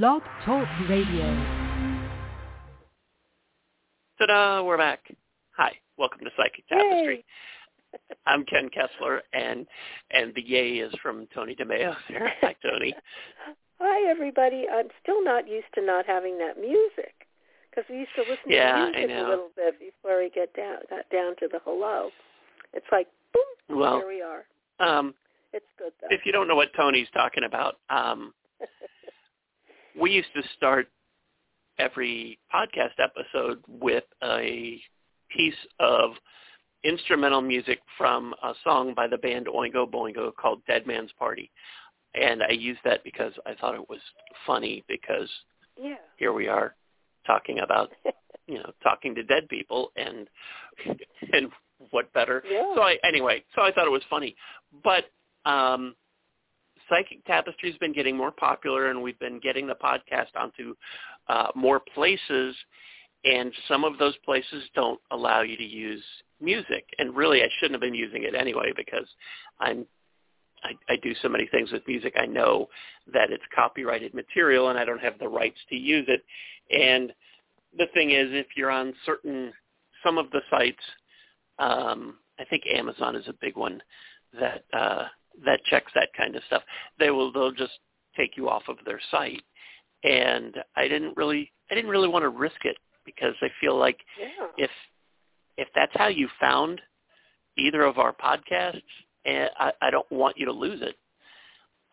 Blog Talk Radio. Ta-da! We're back. Hi, welcome to Psychic Tapestry. I'm Ken Kessler, and and the yay is from Toni DeMaio. There, hi Toni. Hi everybody. I'm still not used to not having that music because we used to listen Yeah, to I music know. a little bit before we get down got down to the hello. It's like boom, Well, here we are. um, It's good though. if you don't know what Toni's talking about, um, we used to start every podcast episode with a piece of instrumental music from a song by the band Oingo Boingo called Dead Man's Party. And I used that because I thought it was funny because yeah. here we are talking about, you know, talking to dead people and and what better. Yeah. So I anyway, so I thought it was funny. But um Psychic Tapestry's been getting more popular and we've been getting the podcast onto uh, more places and some of those places don't allow you to use music. And really I shouldn't have been using it anyway because I'm I, I do so many things with music. I know that it's copyrighted material and I don't have the rights to use it. And the thing is if you're on certain some of the sites um I think Amazon is a big one that uh that checks that kind of stuff. They will they'll just take you off of their site. And I didn't really I didn't really want to risk it because I feel like Yeah. if if that's how you found either of our podcasts, eh, I, I don't want you to lose it.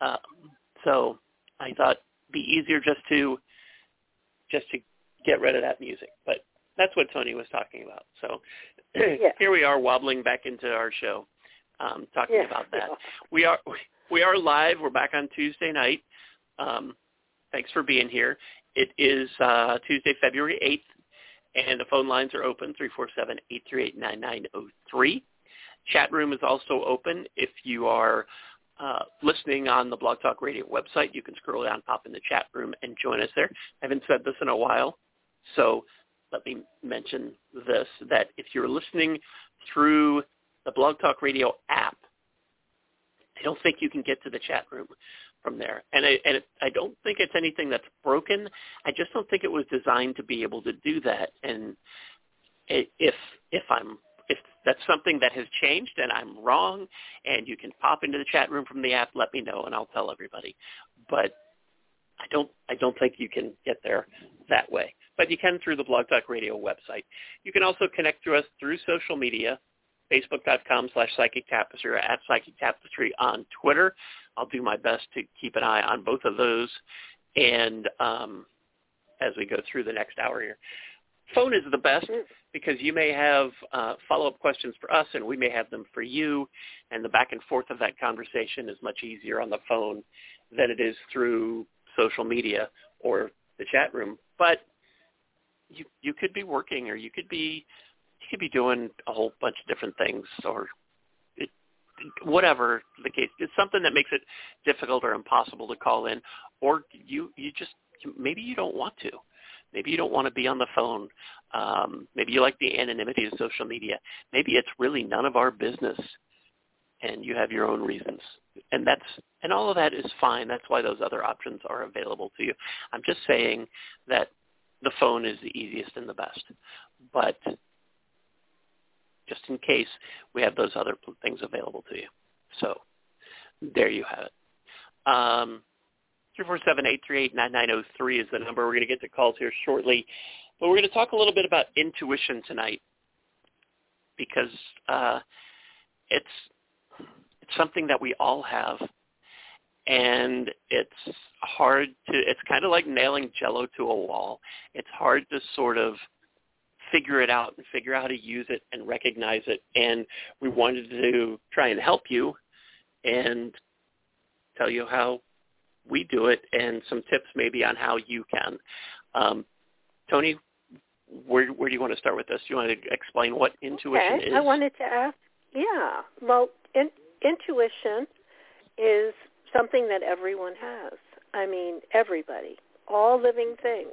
Um, so I thought it'd be easier just to just to get rid of that music. But that's what Toni was talking about. So Yeah. here we are wobbling back into our show, um, talking yeah. about that. We are we are live. We're back on Tuesday night. Um, thanks for being here. It is uh, Tuesday, February eighth, and the phone lines are open three four seven eight three eight nine nine zero three. Chat room is also open. If you are uh, listening on the Blog Talk Radio website, you can scroll down, pop in the chat room, and join us there. I haven't said this in a while, so let me mention this, that if you're listening through the Blog Talk Radio app, I don't think you can get to the chat room from there. And I, and it, I don't think it's anything that's broken. I just don't think it was designed to be able to do that. And if if I'm if that's something that has changed and I'm wrong, and you can pop into the chat room from the app, let me know and I'll tell everybody. But I don't I don't think you can get there that way. But you can through the Blog Talk Radio website. You can also connect to us through social media, facebook.com slash psychic tapestry or at psychic tapestry on Twitter. I'll do my best to keep an eye on both of those and um, as we go through the next hour here. Phone is the best because you may have uh, follow-up questions for us and we may have them for you and the back and forth of that conversation is much easier on the phone than it is through social media or the chat room. But you you could be working or you could be you could be doing a whole bunch of different things or it, whatever the case. It's something that makes it difficult or impossible to call in or you you just maybe you don't want to. Maybe you don't want to be on the phone. Um, maybe you like the anonymity of social media. Maybe it's really none of our business and you have your own reasons. And that's and all of that is fine. That's why those other options are available to you. I'm just saying that the phone is the easiest and the best. But just in case we have those other things available to you. So there you have it. Um, 347-838-9903 is the number. We're going to get to calls here shortly. But we're going to talk a little bit about intuition tonight because uh, it's it's something that we all have and it's hard to it's kind of like nailing jello to a wall it's hard to sort of figure it out and figure out how to use it and recognize it and we wanted to try and help you and tell you how we do it and some tips maybe on how you can um, toni where where do you want to start with this do you want to explain what intuition okay. is I wanted to ask. Yeah. Well, in, intuition is something that everyone has. I mean, everybody, all living things.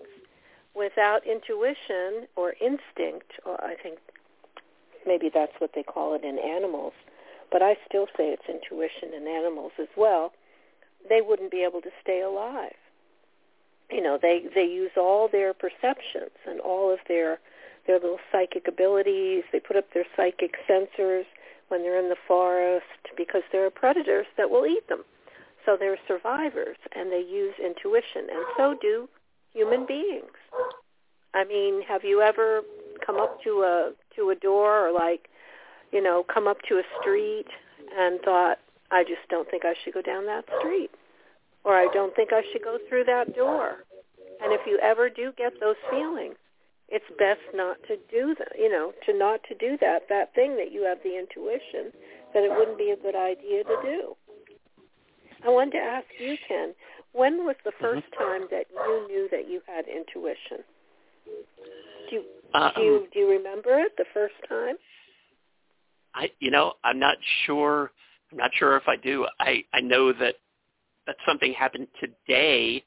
Without intuition or instinct, or I think maybe that's what they call it in animals, but I still say it's intuition in animals as well, they wouldn't be able to stay alive. you know they they use all their perceptions and all of their their little psychic abilities. They put up their psychic sensors when they're in the forest because there are predators that will eat them. So they're survivors and they use intuition and so do human beings. I mean, have you ever come up to a to a door or like, you know, come up to a street and thought, I just don't think I should go down that street or I don't think I should go through that door. And if you ever do get those feelings, it's best not to do that, you know, to not to do that, that thing that you have the intuition that it wouldn't be a good idea to do. I wanted to ask you, Ken, when was the 1st mm-hmm. time that you knew that you had intuition? Do you, um, do you do you remember it the first time? I you know I'm not sure. I'm not sure if I do. I I know that that something happened today.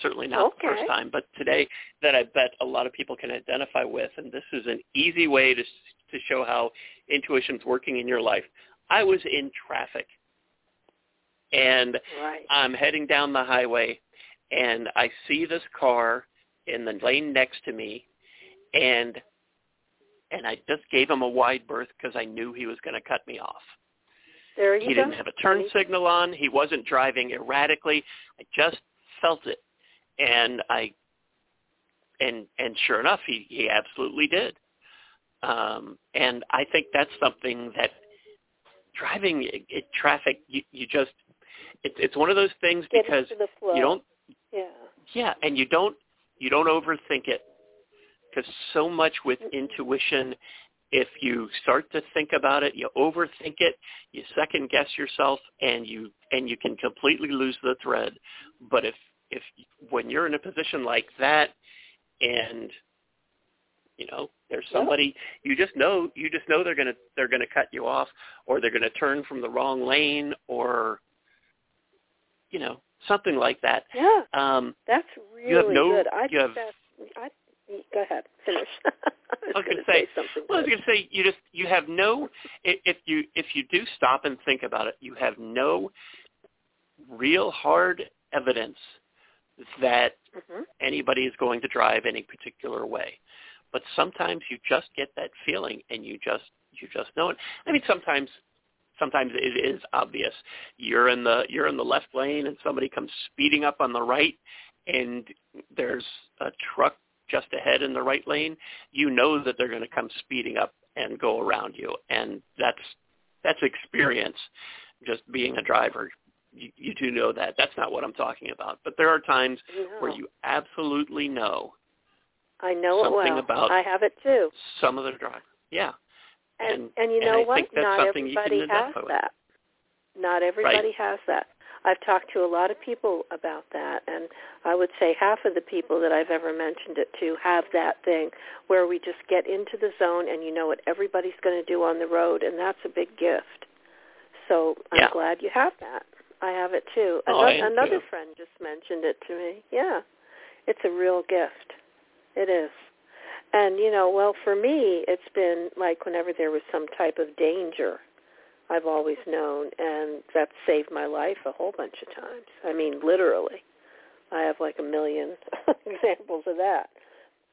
Certainly not okay. the first time, but today that I bet a lot of people can identify with, and this is an easy way to to show how intuition's working in your life. I was in traffic, and right. I'm heading down the highway, and I see this car in the lane next to me, and and I just gave him a wide berth because I knew he was going to cut me off. There you he go. didn't have a turn signal on. He wasn't driving erratically. I just felt it, and I and and sure enough, he he absolutely did. Um, and I think that's something that driving in traffic, you, you just it's it's one of those things Get because you don't yeah. Yeah, and you don't you don't overthink it. Because so much with intuition if you start to think about it, you overthink it, you second guess yourself, and you and you can completely lose the thread. But if if when you're in a position like that, and you know there's somebody you just know you just know they're gonna they're gonna cut you off, or they're gonna turn from the wrong lane, or you know something like that. Yeah, um, that's really you have no, good. I you think have, that's I Go ahead. Finish. I was, was going to say, say something. Well, I was going to say you just you have no if you if you do stop and think about it, you have no real hard evidence that mm-hmm. anybody is going to drive any particular way. But sometimes you just get that feeling and you just you just know it. I mean sometimes sometimes it is obvious. You're in the you're in the left lane and somebody comes speeding up on the right and there's a truck just ahead in the right lane, you know that they're going to come speeding up and go around you, and that's that's experience. Just being a driver, you, you do know that. That's not what I'm talking about. But there are times where you absolutely know. I know something it well. about I have it too. Some of the drive, yeah. And and, and you know I what? Not everybody has that. Not everybody Right. has that. I've talked to a lot of people about that, and I would say half of the people that I've ever mentioned it to have that thing where we just get into the zone and you know what everybody's going to do on the road, and that's a big gift. So I'm Yeah. glad you have that. I have it too. Oh, another, another too. friend just mentioned it to me. Yeah, it's a real gift. It is. And you know, well, for me, it's been like whenever there was some type of danger I've always known, and that's saved my life a whole bunch of times. I mean, literally. I have like a million examples of that.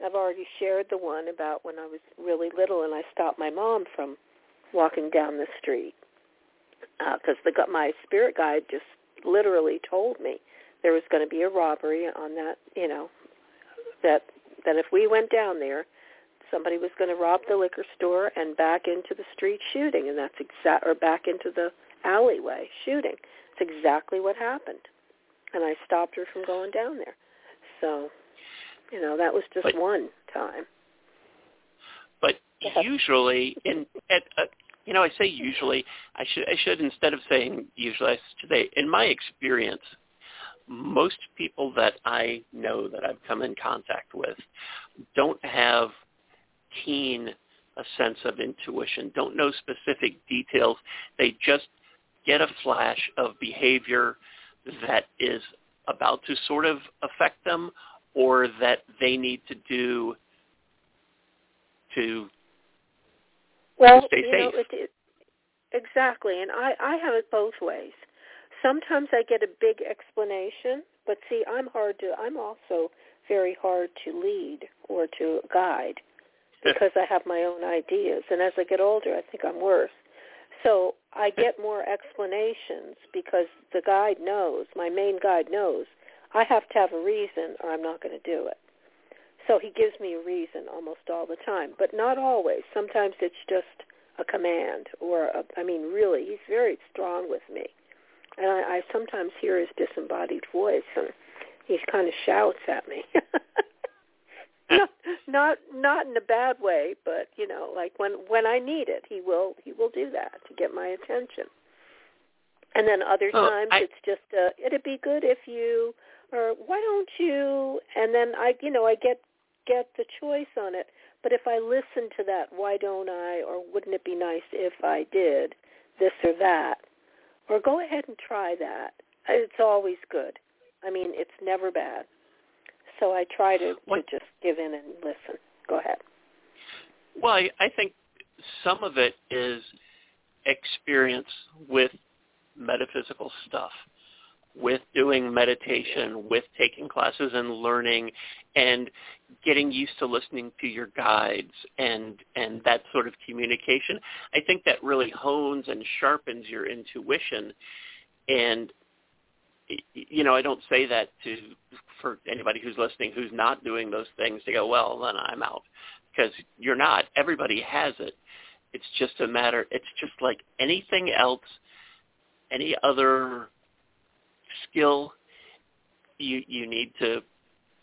I've already shared the one about when I was really little and I stopped my mom from walking down the street because uh, the my spirit guide just literally told me there was going to be a robbery on that, you know, that that if we went down there, somebody was going to rob the liquor store and back into the street shooting, and that's exact or back into the alleyway shooting. It's exactly what happened, and I stopped her from going down there. So, you know, that was just But- one time. But usually, in at uh, you know, I say usually. I should I should instead of saying usually, I should say in my experience, most people that I know that I've come in contact with don't have keen a sense of intuition, don't know specific details. They just get a flash of behavior that is about to sort of affect them or that they need to do to Well, stay you know, safe. it, it, exactly, and I I have it both ways. Sometimes I get a big explanation But see, I'm hard to. I'm also very hard to lead or to guide because I have my own ideas. And as I get older, I think I'm worse. So I get more explanations because the guide knows, my main guide knows, I have to have a reason or I'm not going to do it. So he gives me a reason almost all the time, but not always. Sometimes it's just a command or, a, I mean, really, he's very strong with me. And I, I sometimes hear his disembodied voice and he kind of shouts at me. not not not in a bad way, but you know, like when when I need it, he will he will do that to get my attention. And then other oh, times I, it's just uh it'd be good if you or why don't you and then I you know, I get get the choice on it. But if I listen to that, why don't I or wouldn't it be nice if I did this or that? Or go ahead and try that. It's always good. I mean, it's never bad. So I try to, to just give in and listen. Go ahead. Well, I, I think some of it is experience with metaphysical stuff, with doing meditation, with taking classes and learning and getting used to listening to your guides and and that sort of communication. I think that really hones and sharpens your intuition and you know, I don't say that to for anybody who's listening who's not doing those things to go, well, then I'm out, because you're not. Everybody has it. It's just a matter. It's just like anything else, any other skill. You you need to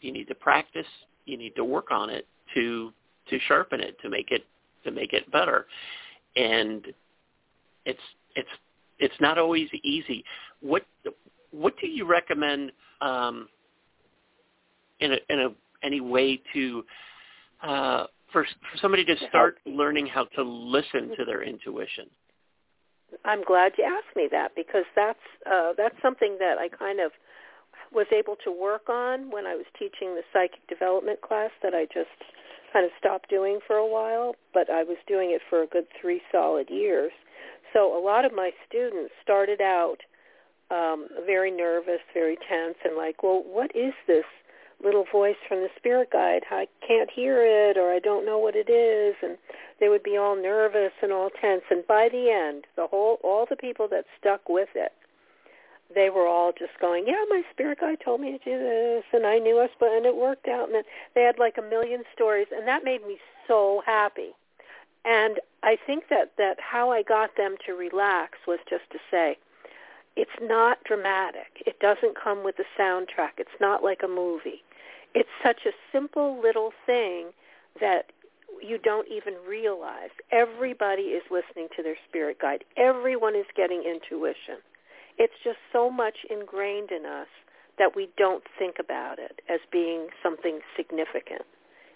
you need to practice. You need to work on it to to sharpen it to make it to make it better, and it's it's it's not always easy. What what do you recommend um, in a, in a any way to uh, for for somebody to start learning how to listen to their intuition? I'm glad you asked me that because that's uh, that's something that I kind of was able to work on when I was teaching the psychic development class that I just kind of stopped doing for a while, but I was doing it for a good three solid years. So a lot of my students started out um, very nervous, very tense, and like, well, what is this little voice from the spirit guide? I can't hear it, or I don't know what it is, and they would be all nervous and all tense. And by the end, the whole, all the people that stuck with it, they were all just going, yeah, my spirit guide told me to do this, and I knew us, but and it worked out. And they had like a million stories, and that made me so happy. And I think that that how I got them to relax was just to say, it's not dramatic. It doesn't come with a soundtrack. It's not like a movie. It's such a simple little thing that you don't even realize. Everybody is listening to their spirit guide. Everyone is getting intuition. It's just so much ingrained in us that we don't think about it as being something significant.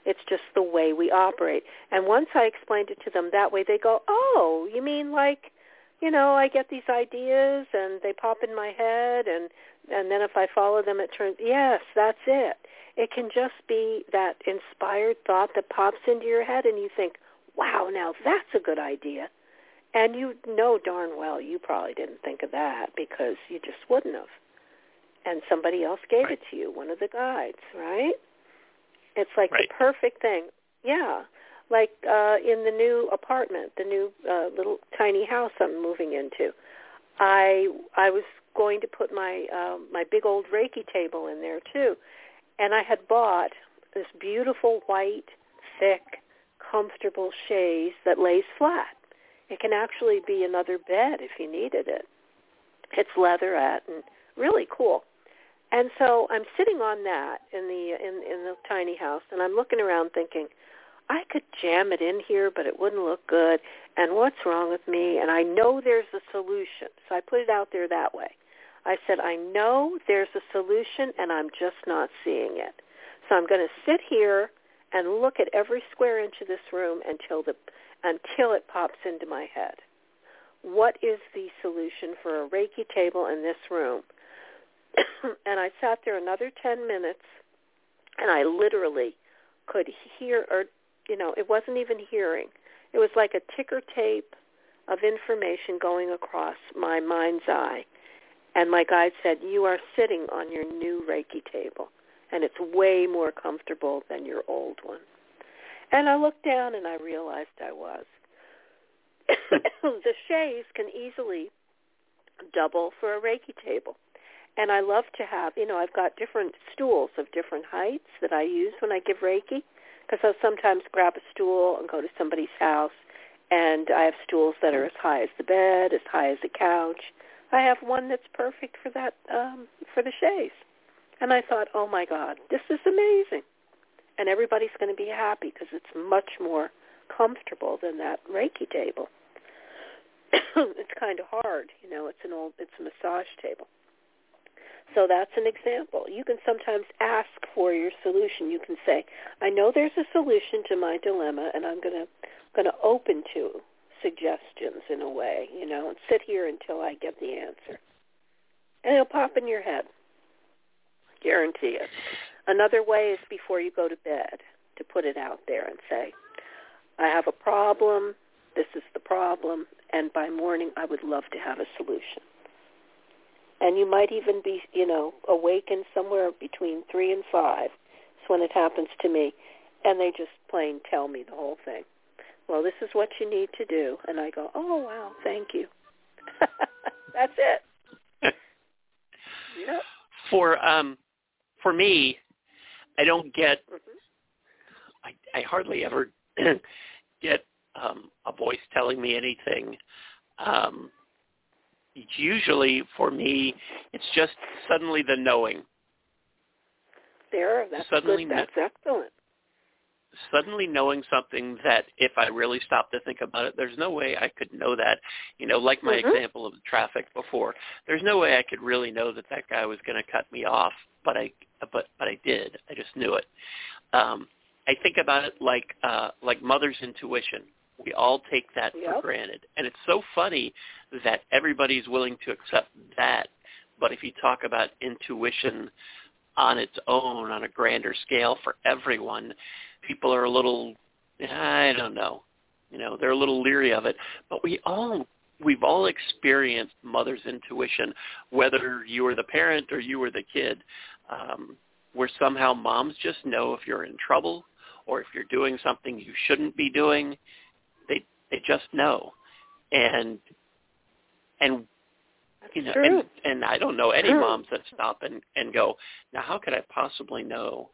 It's just the way we operate. And once I explained it to them that way, they go, oh, you mean like you know, I get these ideas and they pop in my head and and then if I follow them it turns yes, that's it. It can just be that inspired thought that pops into your head and you think, "Wow, now that's a good idea." And you know darn well you probably didn't think of that because you just wouldn't have. And somebody else gave right. it to you, one of the guides, right? It's like right. the perfect thing. Yeah like uh, in the new apartment, the new uh, little tiny house I'm moving into. I I was going to put my um, my big old Reiki table in there too, and I had bought this beautiful white, thick, comfortable chaise that lays flat. It can actually be another bed if you needed it. It's leatherette and really cool. And so I'm sitting on that in the in in the tiny house, and I'm looking around thinking, I could jam it in here, but it wouldn't look good. And what's wrong with me? And I know there's a solution. So I put it out there that way. I said, I know there's a solution, and I'm just not seeing it. So I'm going to sit here and look at every square inch of this room until the until it pops into my head. What is the solution for a Reiki table in this room? and I sat there another 10 minutes, and I literally could hear or you know, it wasn't even hearing. It was like a ticker tape of information going across my mind's eye. And my guide said, you are sitting on your new Reiki table, and it's way more comfortable than your old one. And I looked down and I realized I was. the chaise can easily double for a Reiki table. And I love to have, you know, I've got different stools of different heights that I use when I give Reiki because I'll sometimes grab a stool and go to somebody's house and I have stools that are as high as the bed, as high as the couch. I have one that's perfect for that um for the chaise. And I thought, "Oh my god, this is amazing." And everybody's going to be happy because it's much more comfortable than that Reiki table. it's kind of hard, you know, it's an old it's a massage table. So that's an example. You can sometimes ask for your solution. You can say, I know there's a solution to my dilemma and I'm going to going to open to suggestions in a way, you know, and sit here until I get the answer. And it'll pop in your head. Guarantee it. Another way is before you go to bed to put it out there and say, I have a problem. This is the problem. And by morning, I would love to have a solution and you might even be, you know, awakened somewhere between three and five. It's when it happens to me, and they just plain tell me the whole thing. Well, this is what you need to do, and I go, oh wow, thank you. That's it. yep. For um, for me, I don't get. Mm-hmm. I I hardly ever get um, a voice telling me anything. Um, usually for me, it's just suddenly the knowing. There, that's suddenly good. That's excellent. Suddenly knowing something that if I really stop to think about it, there's no way I could know that. You know, like my mm-hmm. example of the traffic before. There's no way I could really know that that guy was going to cut me off, but I but but I did. I just knew it. Um, I think about it like uh, like mother's intuition. We all take that yep. for granted. And it's so funny that everybody's willing to accept that. But if you talk about intuition on its own, on a grander scale for everyone, people are a little, I don't know, you know, they're a little leery of it. But we all, we've all experienced mother's intuition, whether you were the parent or you were the kid, um, where somehow moms just know if you're in trouble or if you're doing something you shouldn't be doing. They they just know, and and you know, and, and I don't know any moms that stop and and go, now how could I possibly know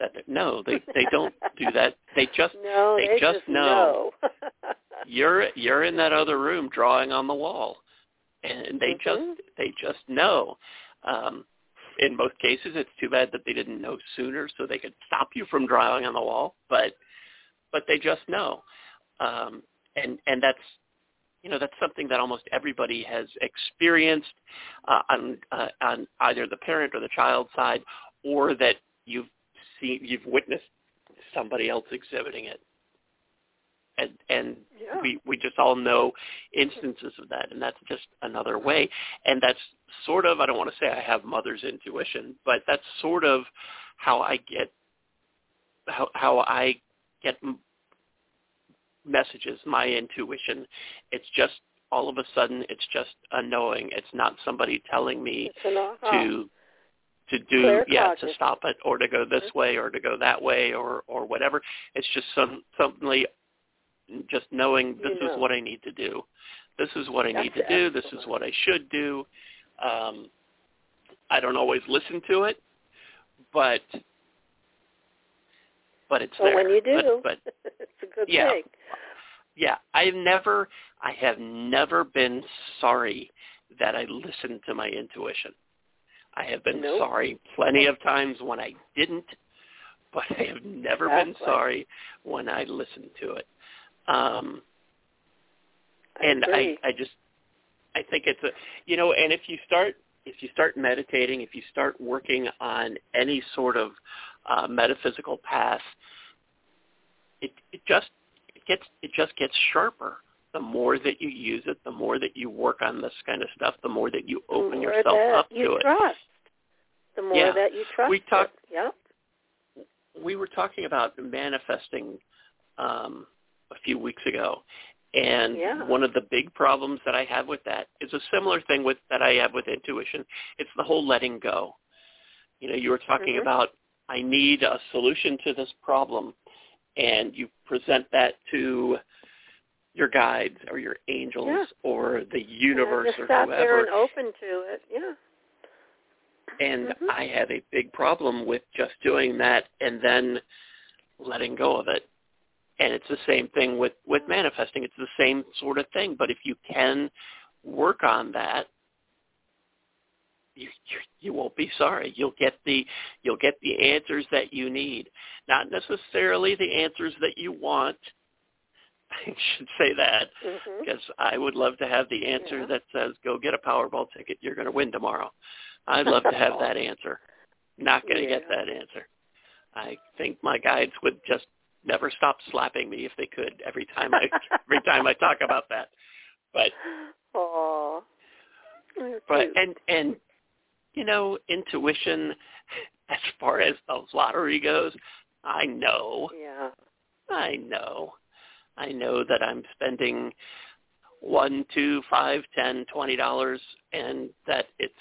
that? No, they they don't do that. They just no, they, they just, just know. you're you're in that other room drawing on the wall, and they mm-hmm. just they just know. Um, in most cases, it's too bad that they didn't know sooner, so they could stop you from drawing on the wall. But but they just know. Um, and and that's you know that's something that almost everybody has experienced uh, on uh, on either the parent or the child side, or that you've seen you've witnessed somebody else exhibiting it. And, and yeah. we we just all know instances of that, and that's just another way. And that's sort of I don't want to say I have mother's intuition, but that's sort of how I get how how I get messages, my intuition. It's just all of a sudden it's just a knowing. It's not somebody telling me to to do Clear yeah to stop it or to go this mm-hmm. way or to go that way or or whatever. It's just some suddenly just knowing this you know. is what I need to do. This is what I That's need to do. This is what I should do. Um, I don't always listen to it, but but it's well, there. when you do, but, but it's a good yeah, thing. Yeah, I've never, I have never been sorry that I listened to my intuition. I have been nope. sorry plenty of times when I didn't, but I have never exactly. been sorry when I listened to it. Um, I and agree. I, I just, I think it's a, you know, and if you start, if you start meditating, if you start working on any sort of uh, metaphysical path, it, it just it gets it just gets sharper. The more that you use it, the more that you work on this kind of stuff, the more that you open yourself up you to trust. The more yeah. that you trust. We talked. Yep. We were talking about manifesting um, a few weeks ago, And yeah. one of the big problems that I have with that is a similar thing with that I have with intuition. It's the whole letting go. You know, you were talking mm-hmm. about I need a solution to this problem, and you present that to your guides or your angels yeah. or the universe yeah, or sat whoever. there and open to it. Yeah. And mm-hmm. I have a big problem with just doing that and then letting go of it. And it's the same thing with with manifesting. It's the same sort of thing. But if you can work on that, you, you you won't be sorry. You'll get the you'll get the answers that you need. Not necessarily the answers that you want. I should say that mm-hmm. because I would love to have the answer yeah. that says go get a Powerball ticket. You're going to win tomorrow. I'd love to have that answer. Not going to yeah. get that answer. I think my guides would just never stop slapping me if they could every time I every time I talk about that. But Aww. but and and you know, intuition as far as the lottery goes, I know. Yeah. I know. I know that I'm spending one, two, five, ten, twenty dollars and that it's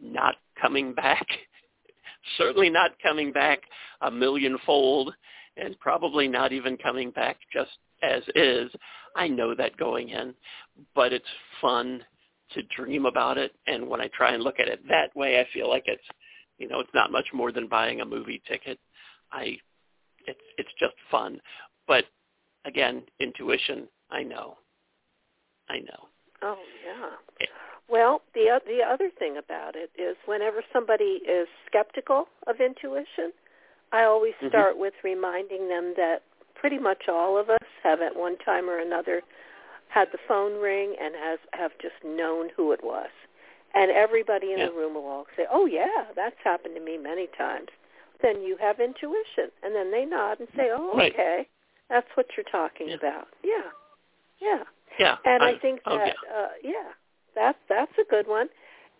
not coming back. Certainly not coming back a million fold and probably not even coming back just as is. I know that going in, but it's fun to dream about it. And when I try and look at it that way, I feel like it's, you know, it's not much more than buying a movie ticket. I, it's it's just fun. But again, intuition. I know. I know. Oh yeah. Well, the the other thing about it is whenever somebody is skeptical of intuition, I always Mm-hmm. start with reminding them that pretty much all of us have at one time or another had the phone ring and has have just known who it was. And everybody in Yeah. the room will all say, "Oh yeah, that's happened to me many times." Then you have intuition, and then they nod and say, "Oh, Right. okay, that's what you're talking Yeah. about." Yeah, yeah. Yeah. And I, I- think oh, that uh, yeah, that that's a good one.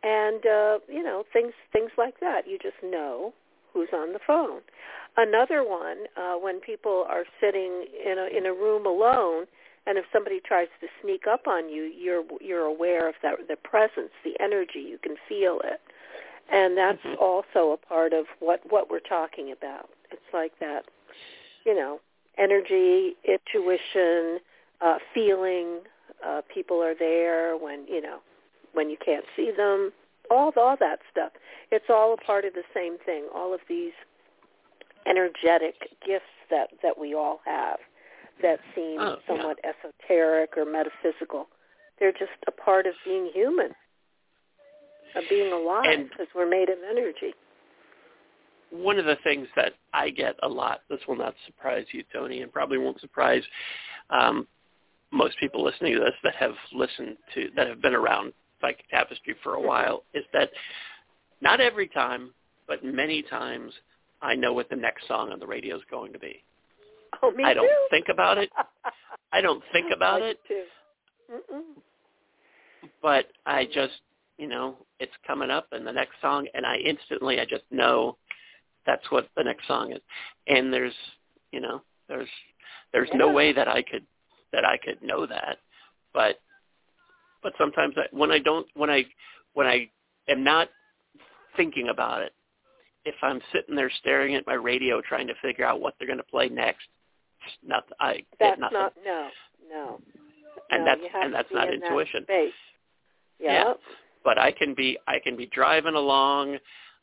And uh, you know, things things like that. You just know who's on the phone. Another one, uh, when people are sitting in a in a room alone, and if somebody tries to sneak up on you, you're you're aware of that the presence, the energy. You can feel it, and that's Mhm. also a part of what what we're talking about. It's like that, you know, energy, intuition, uh, feeling. Uh, people are there when you know when you can't see them. All all that stuff. It's all a part of the same thing. All of these energetic gifts that that we all have that seem Oh, yeah. somewhat esoteric or metaphysical. They're just a part of being human, of being alive, because we're made of energy. One of the things that I get a lot, this will not surprise you, Toni, and probably won't surprise um, most people listening to this that have listened to, that have been around Psychic Tapestry for a Mhm. while, is that not every time, but many times, I know what the next song on the radio is going to be. Oh, me I don't too. think about it. I don't think about I it, too. Mm-mm. but I just, you know, it's coming up in the next song, and I instantly, I just know that's what the next song is. And there's, you know, there's, there's no way that I could, that I could know that, but, but sometimes I, when I don't, when I, when I am not thinking about it, if I'm sitting there staring at my radio trying to figure out what they're going to play next, not I That's nothing. not no, no. and no, that's and that's not in that intuition. space. Yeah. But I can be I can be driving along,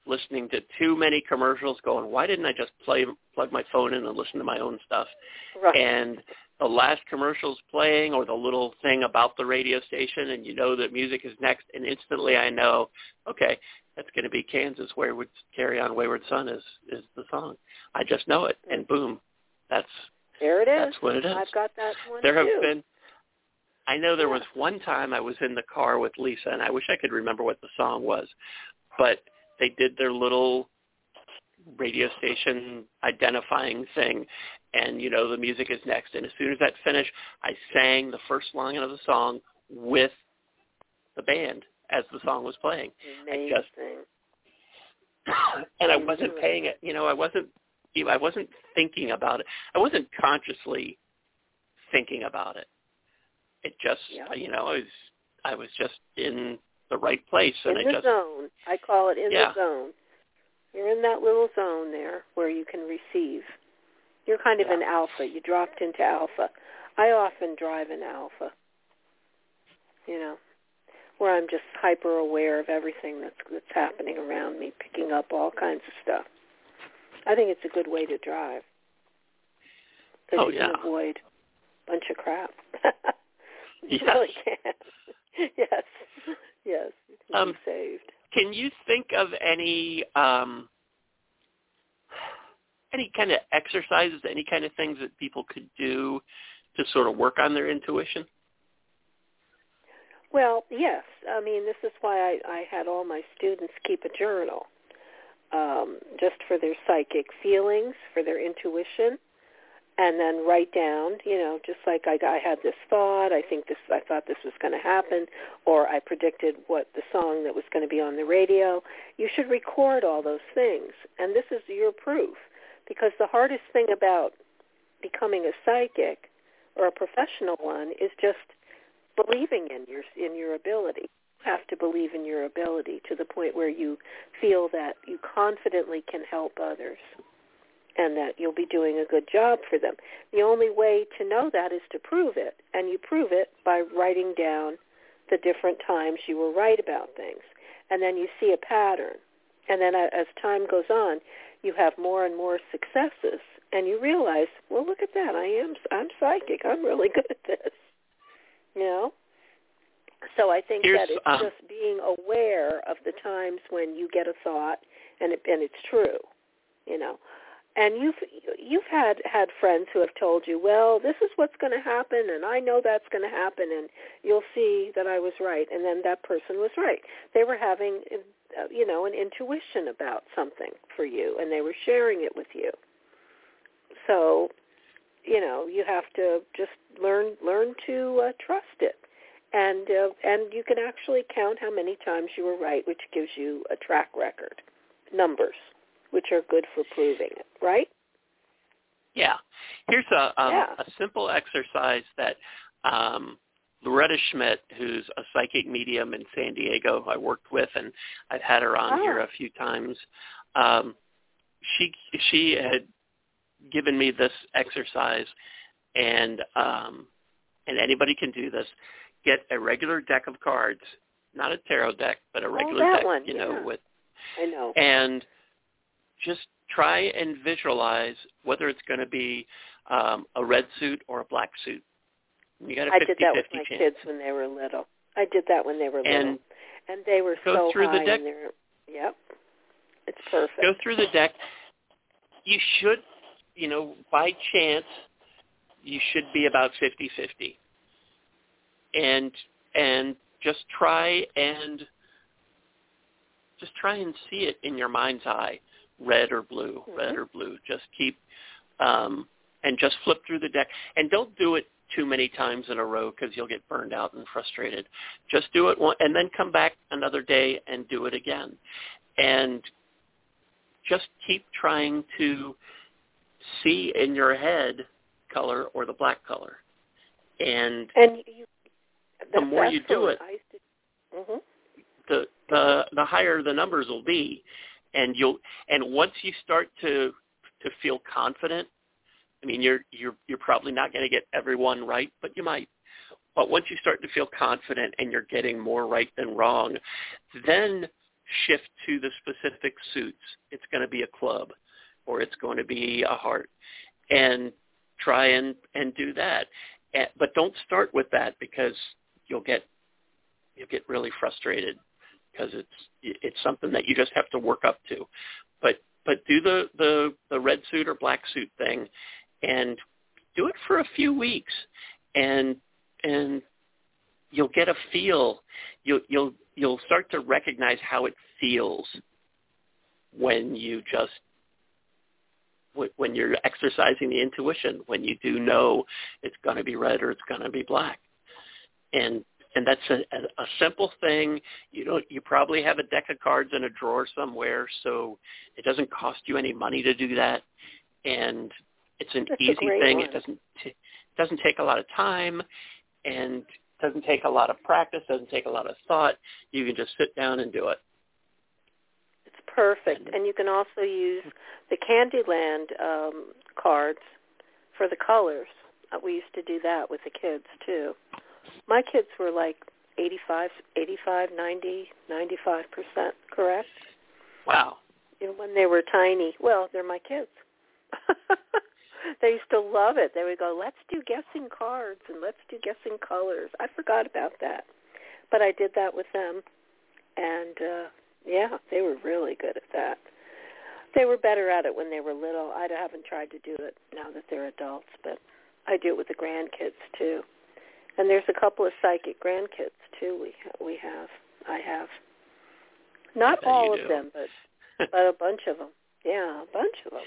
listening to too many commercials, going, why didn't I just play plug my phone in and listen to my own stuff? Right. And the last commercial's playing, or the little thing about the radio station, and you know that music is next, and instantly I know, okay, that's going to be Kansas Wayward Carry On Wayward Son is is the song. I just know it, and boom, that's there it is. that's what it is. I've got that one there have too. been I know there Yeah. was one time I was in the car with Lisa and I wish I could remember what the song was. But they did their little radio station identifying thing and you know the music is next and as soon as that finished I sang the first line of the song with the band as the song was playing. Amazing. just- and I wasn't paying it, you know, I wasn't I wasn't thinking about it. I wasn't consciously thinking about it It just, Yeah. you know, I was I was just in the right place, and in the just zone. I call it in Yeah. the zone. You're in that little zone there where you can receive. You're kind of Yeah. an alpha. You dropped into alpha. I often drive an alpha. You know, where I'm just hyper aware of everything that's that's happening around me, picking up all kinds of stuff. I think it's a good way to drive because Oh, you can avoid a bunch of crap. you Yes. really can. yes, yes, Um, be saved. Can you think of any um, any kind of exercises, any kind of things that people could do to sort of work on their intuition? Well, yes. I mean, this is why I, I had all my students keep a journal, um, just for their psychic feelings, for their intuition, and then write down, you know, just like I, I had this thought, I think this, I thought this was going to happen, or I predicted what the song that was going to be on the radio. You should record all those things, and this is your proof, because the hardest thing about becoming a psychic or a professional one is just believing in your in your ability. You have to believe in your ability to the point where you feel that you confidently can help others and that you'll be doing a good job for them. The only way to know that is to prove it, and you prove it by writing down the different times you were right about things. And then you see a pattern. And then as time goes on, you have more and more successes and you realize, well, look at that. I am I'm psychic. I'm really good at this. You know? So I think Here's, that it's um, just being aware of the times when you get a thought and it, and it's true, you know. And you've you've had had friends who have told you, well, this is what's going to happen, and I know that's going to happen, and you'll see that I was right. And then that person was right. They were having, uh, you know, an intuition about something for you, and they were sharing it with you. So, you know, you have to just learn learn to uh, trust it, and uh, and you can actually count how many times you were right, which gives you a track record, numbers, which are good for proving it, right? Yeah. Here's a um, Yeah. a simple exercise that um, Loretta Schmidt, who's a psychic medium in San Diego, I worked with, and I've had her on Oh. here a few times. Um, she she had given me this exercise, and um, and anybody can do this. Get a regular deck of cards, not a tarot deck, but a regular Oh, deck, one, you know, yeah. with I know. and just try and visualize whether it's going to be um, a red suit or a black suit. You got a I 50 did that with my chance. kids when they were little. I did that when they were little, And and they were go so through the high deck. in their. Yep, it's perfect. Go through the deck. You should, you know, by chance, you should be about 50-50. And and just try and just try and see it in your mind's eye, red or blue, red Mhm. or blue. Just keep um, and just flip through the deck, and don't do it too many times in a row because you'll get burned out and frustrated. Just do it one, and then come back another day and do it again, and just keep trying to see in your head color or the black color, and And you, The more you do it- I used to, hmm the the the higher the numbers will be and you'll and once you start to to feel confident i mean you're you're you're probably not going to get everyone right but you might. But once you start to feel confident and you're getting more right than wrong then shift to the specific suits. It's going to be a club or it's going to be a heart and try and and do that. But don't start with that because you'll get you'll get really frustrated because it's it's something that you just have to work up to. But but do the the the red suit or black suit thing, and do it for a few weeks, and and you'll get a feel. You'll you'll you'll start to recognize how it feels when you just when you're exercising the intuition when you do know it's going to be red or it's going to be black and and that's a, a, simple thing. You don't. You probably have a deck of cards in a drawer somewhere, so it doesn't cost you any money to do that, and it's an That's easy thing. one. It doesn't t- doesn't take a lot of time, and doesn't take a lot of practice, doesn't take a lot of thought. You can just sit down and do it. It's perfect, and you can also use the Candyland um, cards for the colors. Uh, we used to do that with the kids too. My kids were like 85, 85, 90, 95 percent correct. Wow. You know, when they were tiny. Well, they're my kids. they used to love it. They would go, "Let's do guessing cards and let's do guessing colors." I forgot about that, but I did that with them, and uh yeah, they were really good at that. They were better at it when they were little. I haven't tried to do it now that they're adults, but I do it with the grandkids too. And there's a couple of psychic grandkids too. We we have. I have. Not all of them, but but a bunch of them. Yeah, a bunch of them.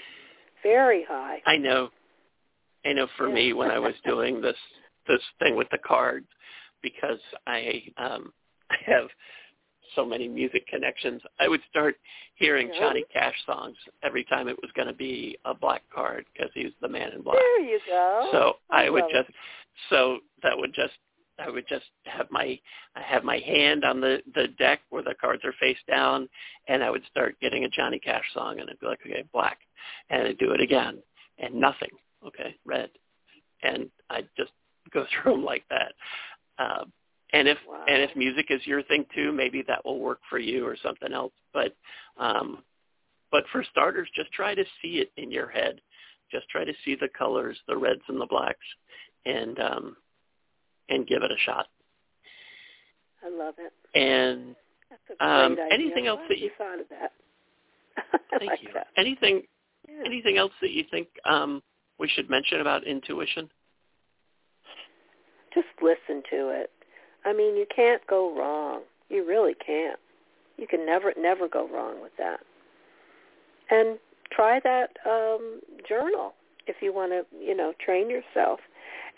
Very high. I know. I know. For yeah. me, when I was doing this this thing with the cards, because I um I have so many music connections. I would start hearing yeah. Johnny Cash songs every time it was going to be a black card because he was the man in black. There you go. So I, I would just, it. So that would just, I would just have my, I have my hand on the the deck where the cards are face down, and I would start getting a Johnny Cash song, and I'd be like, okay, black, and I'd do it again, and nothing, okay, red, and I'd just go through them like that. Uh, and if wow. and if music is your thing too, maybe that will work for you or something else. But um, but for starters, just try to see it in your head. Just try to see the colors, the reds and the blacks, and um, and give it a shot. I love it. And um, anything else that you thought of that? thank like you. That. Anything yeah. anything else that you think um, we should mention about intuition? Just listen to it. I mean, you can't go wrong. You really can't. You can never, never go wrong with that. And try that um, journal if you want to, you know, train yourself.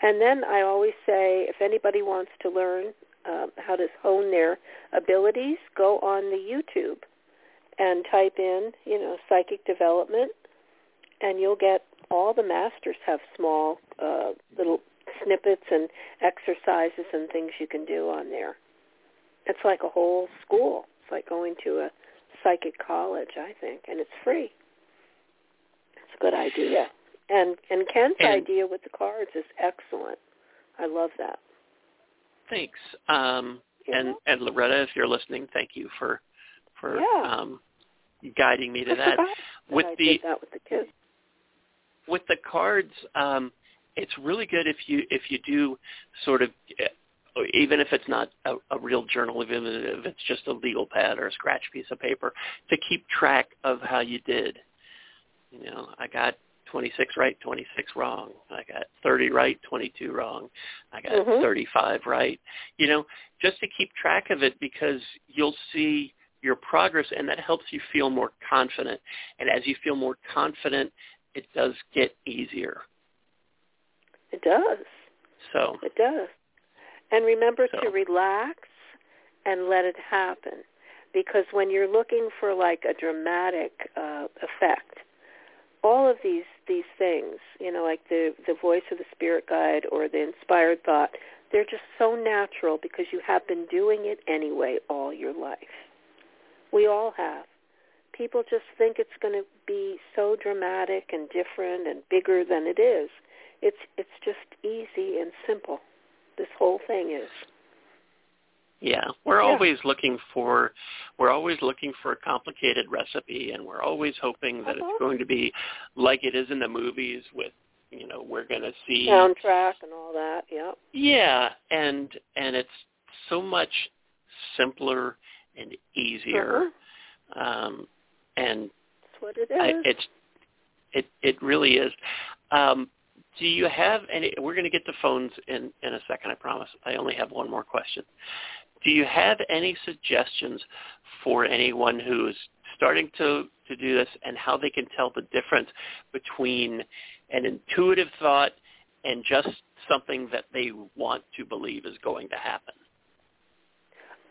And then I always say, if anybody wants to learn uh, how to hone their abilities, go on the YouTube and type in, you know, psychic development, and you'll get all the masters have small uh, little snippets and exercises and things you can do on there. It's like a whole school. It's like going to a psychic college, I think, and it's free. It's a good idea. And and Ken's and, idea with the cards is excellent. I love that. Thanks. Um, and and Loretta, if you're listening, thank you for for yeah. um, guiding me to I that. With I the that with the kids. With the cards, um, it's really good if you if you do sort of even if it's not a, a real journal, even if it's just a legal pad or a scratch piece of paper, to keep track of how you did. You know, I got 26 right, 26 wrong. I got 30 right, 22 wrong. I got mm-hmm. 35 right. You know, just to keep track of it because you'll see your progress and that helps you feel more confident. And as you feel more confident, it does get easier. It does. So it does. And remember so. to relax and let it happen. Because when you're looking for like a dramatic uh, effect, all of these these things, you know, like the the voice of the spirit guide or the inspired thought, they're just so natural because you have been doing it anyway all your life. We all have. People just think it's going to be so dramatic and different and bigger than it is. It's it's just easy and simple. This whole thing is. Yeah, we're Yeah. always looking for we're always looking for a complicated recipe, and we're always hoping that Uh-huh. it's going to be like it is in the movies with you know we're going to see Soundtrack and all that. Yep. yeah, and and it's so much simpler and easier, Uh-huh. um, and That's what it is. I, it's it it really is. Um, do you have any? We're going to get to phones in in a second. I promise. I only have one more question. Do you have any suggestions for anyone who's starting to to do this and how they can tell the difference between an intuitive thought and just something that they want to believe is going to happen?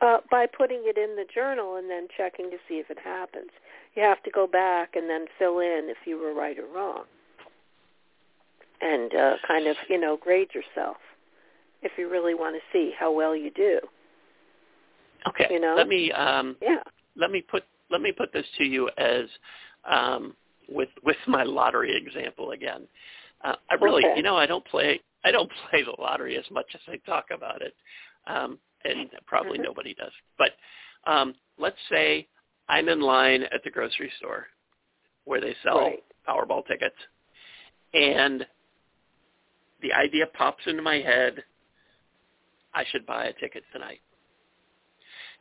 uh, by putting it in the journal and then checking to see if it happens. You have to go back and then fill in if you were right or wrong, and uh, kind of you know grade yourself if you really want to see how well you do. Okay. You know? Let me um Yeah. let me put let me put this to you as um with with my lottery example again. Uh, I really, Okay. you know, I don't play I don't play the lottery as much as I talk about it. Um and probably Mhm. nobody does. But um let's say I'm in line at the grocery store where they sell Right. Powerball tickets and the idea pops into my head I should buy a ticket tonight.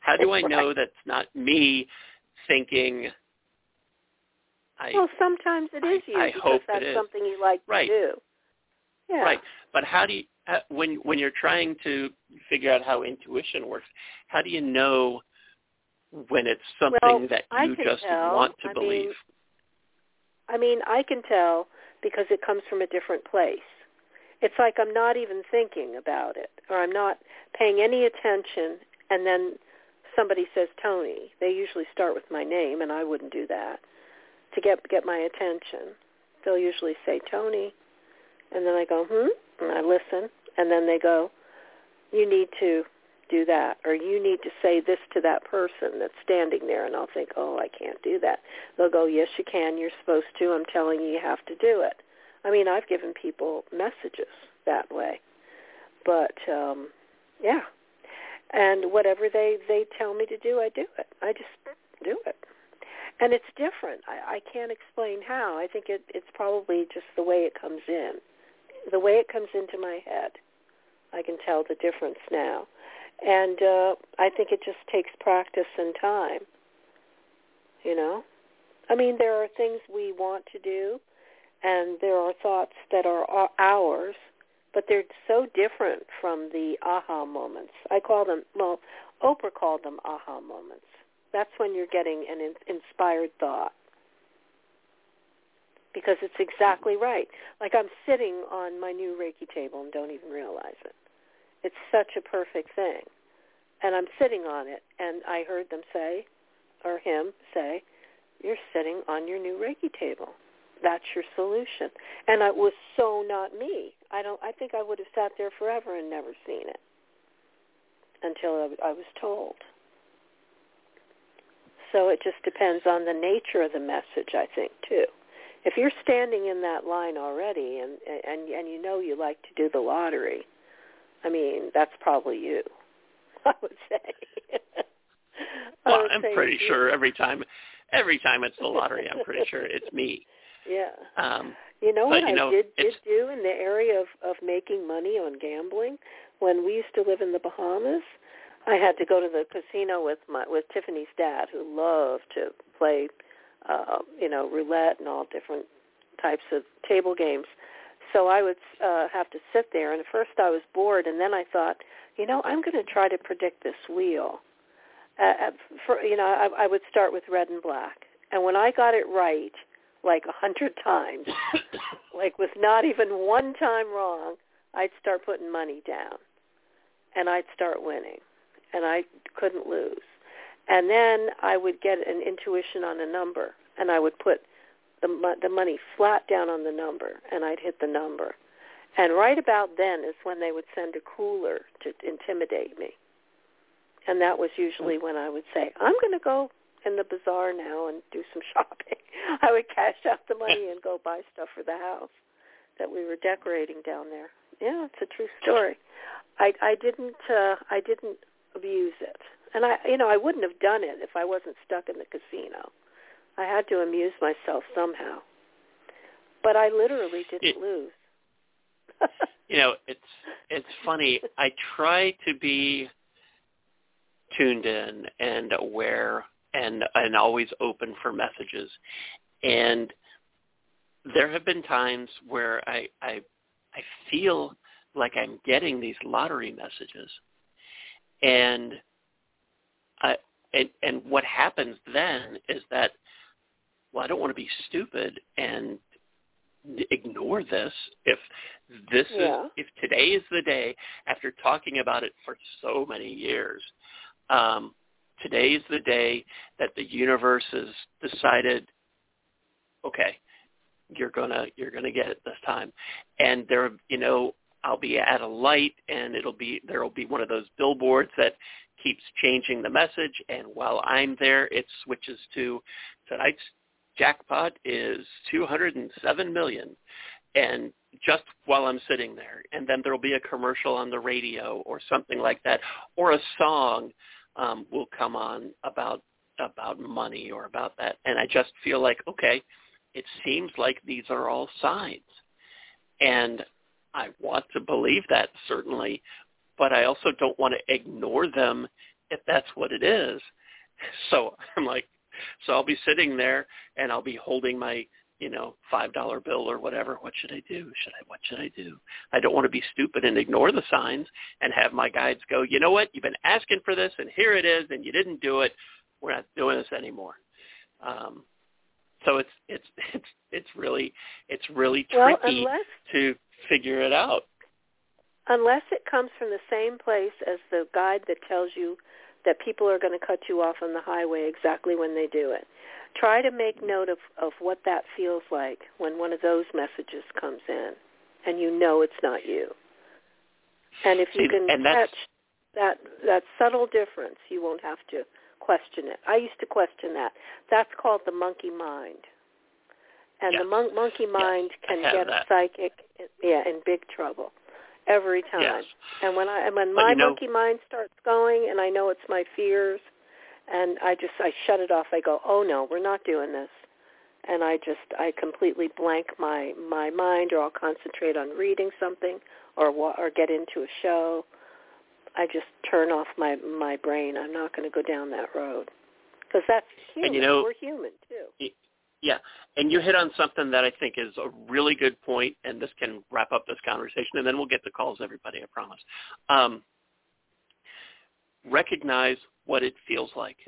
How do I know that's not me thinking I Well, sometimes it is you I because hope that's is. something you like Right. to do. Yeah. Right. But how do you how, when when you're trying to figure out how intuition works? How do you know when it's something Well, that you just tell. want to I believe? mean, I mean, I can tell because it comes from a different place. It's like I'm not even thinking about it, or I'm not paying any attention, and then somebody says Toni. They usually start with my name, and I wouldn't do that to get get my attention. They'll usually say Toni, and then I go hmm, and I listen, and then they go, you need to do that, or you need to say this to that person that's standing there, and I'll think, oh, I can't do that. They'll go, yes, you can. You're supposed to. I'm telling you, you have to do it. I mean, I've given people messages that way, but um, yeah, and whatever they they tell me to do, I do it. I just do it, and it's different. I, I can't explain how. I think it, it's probably just the way it comes in, the way it comes into my head. I can tell the difference now, and uh, I think it just takes practice and time. You know, I mean, there are things we want to do, and there are thoughts that are ours, but they're so different from the aha moments. I call them, well, Oprah called them aha moments. That's when you're getting an in- inspired thought because it's exactly right. Like I'm sitting on my new Reiki table and don't even realize it. It's such a perfect thing. And I'm sitting on it, and I heard them say, or him say, you're sitting on your new Reiki table. That's your solution. And it was so not me. I don't. I think I would have sat there forever and never seen it until I, I was told. So it just depends on the nature of the message, I think, too. If you're standing in that line already, and and and you know you like to do the lottery, I mean that's probably you. I would say. I Well, would I'm say pretty sure every time every time it's the lottery, I'm pretty sure it's me. Yeah. Um, You know But, what you know, I did did do in the area of of making money on gambling when we used to live in the Bahamas? I had to go to the casino with my with Tiffany's dad, who loved to play, uh, you know, roulette and all different types of table games. So I would uh, have to sit there, and at first I was bored, and then I thought, you know, I'm going to try to predict this wheel. Uh, for you know, I, I would start with red and black, and when I got it right, like a hundred times, like with not even one time wrong, I'd start putting money down, and I'd start winning, and I couldn't lose. And then I would get an intuition on a number, and I would put the the money flat down on the number, and I'd hit the number. And right about then is when they would send a cooler to intimidate me. And that was usually when I would say, I'm going to go in the bazaar now and do some shopping. I would cash out the money and go buy stuff for the house that we were decorating down there. Yeah, it's a true story. I I didn't uh I didn't abuse it. And I you know, I wouldn't have done it if I wasn't stuck in the casino. I had to amuse myself somehow. But I literally didn't It- lose. you know, it's it's funny. I try to be tuned in and aware and and always open for messages. And there have been times where I I I feel like I'm getting these lottery messages. And I and and what happens then is that well, I don't want to be stupid and ignore this if this Yeah. is if today is the day after talking about it for so many years um today is the day that the universe has decided okay you're to you're to get it this time. And there you know I'll be at a light and it'll be there will be one of those billboards that keeps changing the message. And while I'm there it switches to tonight's jackpot is 207 million. And just while I'm sitting there and then there'll be a commercial on the radio or something like that or a song um, will come on about about money or about that. And I just feel like okay it seems like these are all signs. And I want to believe that certainly but I also don't want to ignore them if that's what it is. So I'm like so I'll be sitting there and I'll be holding my you know, five dollar bill or whatever. What should I do? Should I what should I do? I don't want to be stupid and ignore the signs and have my guides go, you know what, you've been asking for this and here it is and you didn't do it. We're not doing this anymore. Um so it's it's it's it's really it's really tricky well, unless, to figure it out. Unless it comes from the same place as the guide that tells you that people are going to cut you off on the highway exactly when they do it try to make note of, of what that feels like when one of those messages comes in and you know it's not you. And if you can catch that that subtle difference, you won't have to question it. I used to question that. That's called the monkey mind. And yes. the mon- monkey mind yes, can get a psychic yeah, in big trouble every time. Yes. And when I and when but my you know, monkey mind starts going and I know it's my fears and I just I shut it off. I go, "Oh no, we're not doing this." And I just I completely blank my my mind or I'll concentrate on reading something or or get into a show. I just turn off my my brain. I'm not going to go down that road. Cuz that's human. And you know, we're human too. Yeah, and you hit on something that I think is a really good point, and this can wrap up this conversation, and then we'll get the calls, everybody, I promise. Um, recognize what it feels like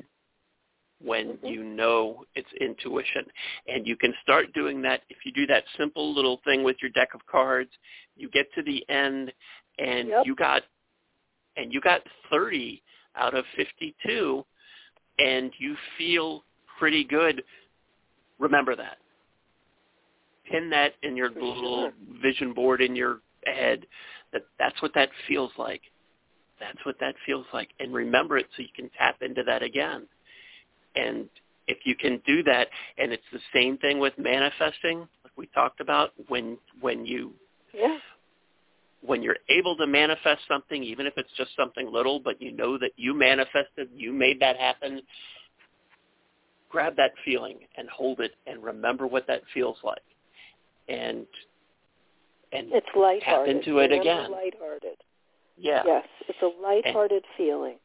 when mm-hmm. you know it's intuition. And you can start doing that if you do that simple little thing with your deck of cards. You get to the end and yep. you got and you got 30 out of 52 and you feel pretty good. Remember that. Pin that in your For little sure. vision board in your head that that's what that feels like that's what that feels like and remember it so you can tap into that again and if you can do that and it's the same thing with manifesting like we talked about when when you yeah when you're able to manifest something even if it's just something little but you know that you manifested you made that happen grab that feeling and hold it and remember what that feels like and and it's lighthearted. tap into it again lighthearted yeah. Yes, it's a lighthearted and, feeling.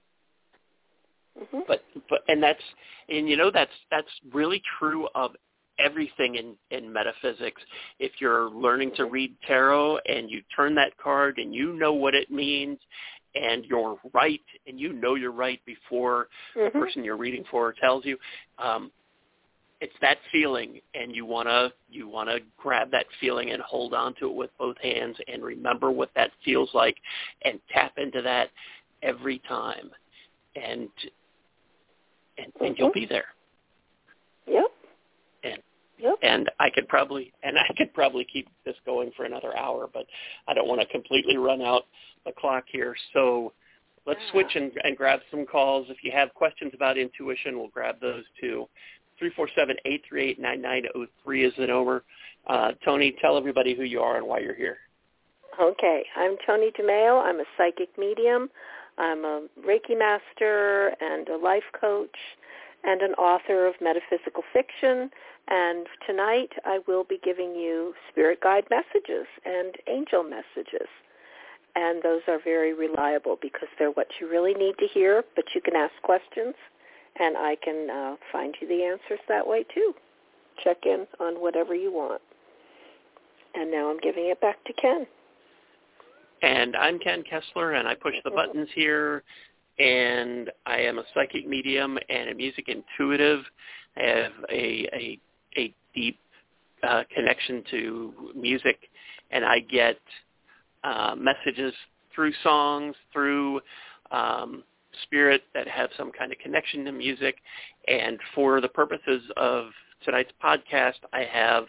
Mm-hmm. But but and that's and you know that's that's really true of everything in in metaphysics. If you're learning to mm-hmm. read tarot and you turn that card and you know what it means and you're right and you know you're right before mm-hmm. the person you're reading for tells you um it's that feeling and you want to you want to grab that feeling and hold on to it with both hands and remember what that feels like and tap into that every time and and, mm-hmm. and you'll be there yep yep and I could probably and I could probably keep this going for another hour but I don't want to completely run out the clock here so let's yeah. switch and, and grab some calls if you have questions about intuition we'll grab those too 347-838-9903 is the number. Uh, Toni, tell everybody who you are and why you're here. Okay. I'm Toni DeMaio. I'm a psychic medium. I'm a Reiki master and a life coach and an author of metaphysical fiction. And tonight I will be giving you spirit guide messages and angel messages. And those are very reliable because they're what you really need to hear, but you can ask questions and I can uh, find you the answers that way too. Check in on whatever you want. And now I'm giving it back to Ken. And I'm Ken Kessler, and I push the buttons here. And I am a psychic medium and a music intuitive. I have a a, a deep uh, connection to music, and I get uh, messages through songs, through um, spirit that have some kind of connection to music. And for the purposes of tonight's podcast, I have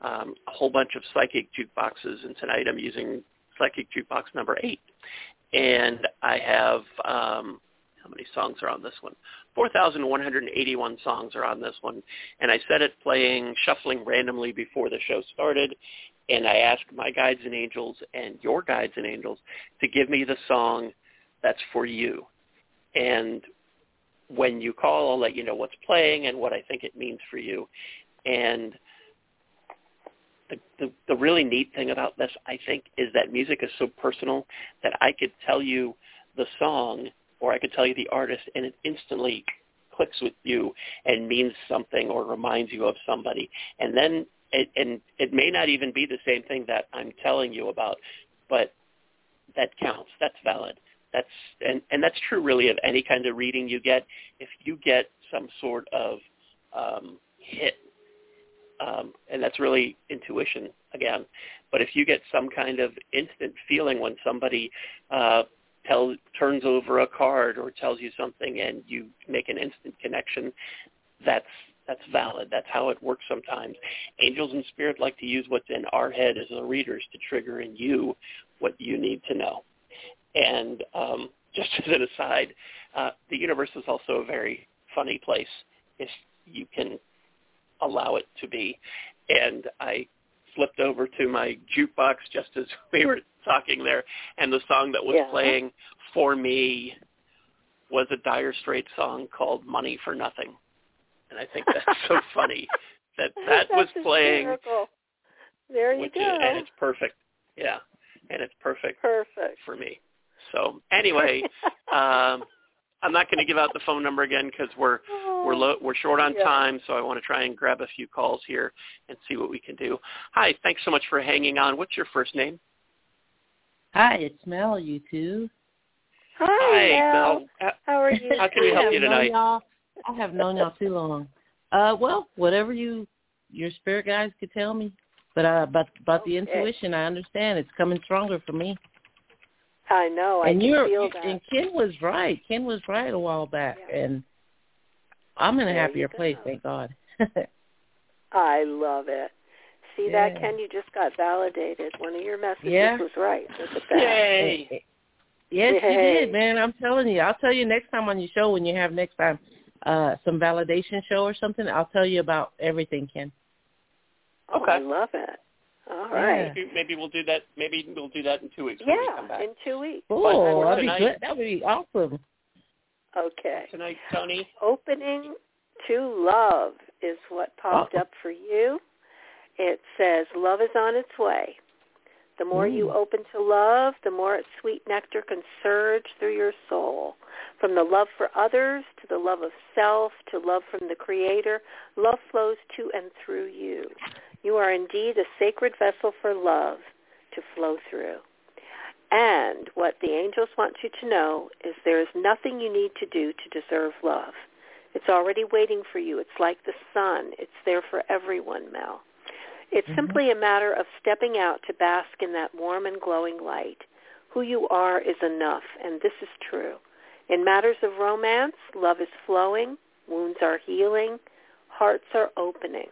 um, a whole bunch of psychic jukeboxes, and tonight I'm using Psychic Jukebox number eight, and I have um, how many songs are on this one? 4,181 songs are on this one, and I set it playing, shuffling randomly before the show started, and I asked my guides and angels and your guides and angels to give me the song that's for you. And when you call, I'll let you know what's playing and what I think it means for you. And the, the, the really neat thing about this, I think, is that music is so personal that I could tell you the song or I could tell you the artist and it instantly clicks with you and means something or reminds you of somebody. And then it, and it may not even be the same thing that I'm telling you about, but that counts. That's valid. That's and and that's true really of any kind of reading you get. If you get some sort of um, hit, um, and that's really intuition again. But if you get some kind of instant feeling when somebody uh, tell, turns over a card or tells you something, and you make an instant connection, that's that's valid. That's how it works sometimes. Angels and spirit like to use what's in our head as the readers to trigger in you what you need to know. And um, just as an aside, uh, the universe is also a very funny place if you can allow it to be. And I flipped over to my jukebox just as we were talking there, and the song that was yeah. playing for me was a Dire Straits song called "Money for Nothing," and I think that's so funny that that that's was playing. Hysterical. There you go. Is, and it's perfect. Yeah, and it's perfect. Perfect for me. So anyway, um, I'm not going to give out the phone number again because we're oh, we're lo- we're short on yeah. time. So I want to try and grab a few calls here and see what we can do. Hi, thanks so much for hanging on. What's your first name? Hi, it's Mel. You too. Hi, Hi Mel. Mel. How are you? How can we help you tonight? Y'all, I have known y'all too long. Uh, well, whatever you your spirit guides could tell me, but uh, about about the Okay. intuition, I understand it's coming stronger for me. I know. I and can you're feel that. and Ken was right. Ken was right a while back, and I'm in a There happier place, thank God. I love it. See that, Ken? You just got validated. One of your messages Yeah. was right. Look at that. Yay! yes, you did, man. I'm telling you. I'll tell you next time on your show when you have next time uh some validation show or something. I'll tell you about everything, Ken. Oh, Okay. I love it. All right. Maybe, maybe we'll do that. Maybe we'll do that in two weeks when we come Yeah, back. in two weeks. Oh, that'd be good. That would be awesome. Okay. Tonight, Toni. Opening to love is what popped Oh. up for you. It says love is on its way. The more you Mm. open to love, the more its sweet nectar can surge through your soul. From the love for others to the love of self to love from the Creator, love flows to and through you. You are indeed a sacred vessel for love to flow through. And what the angels want you to know is there is nothing you need to do to deserve love. It's already waiting for you. It's like the sun. It's there for everyone, Mel. It's Mhm. simply a matter of stepping out to bask in that warm and glowing light. Who you are is enough, and this is true. In matters of romance, love is flowing, wounds are healing, hearts are opening.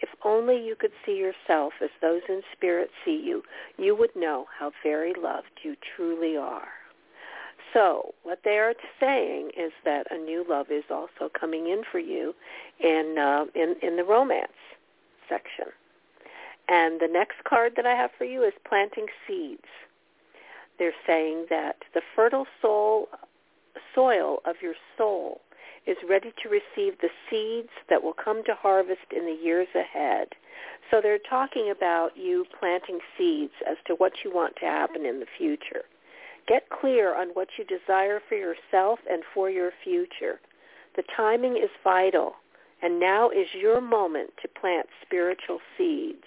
If only you could see yourself as those in spirit see you, you would know how very loved you truly are. So what they are saying is that a new love is also coming in for you in uh, in in the romance section. And the next card that I have for you is planting seeds. They're saying that the fertile soul soil of your soul is ready to receive the seeds that will come to harvest in the years ahead. So they're talking about you planting seeds as to what you want to happen in the future. Get clear on what you desire for yourself and for your future. The timing is vital, and now is your moment to plant spiritual seeds.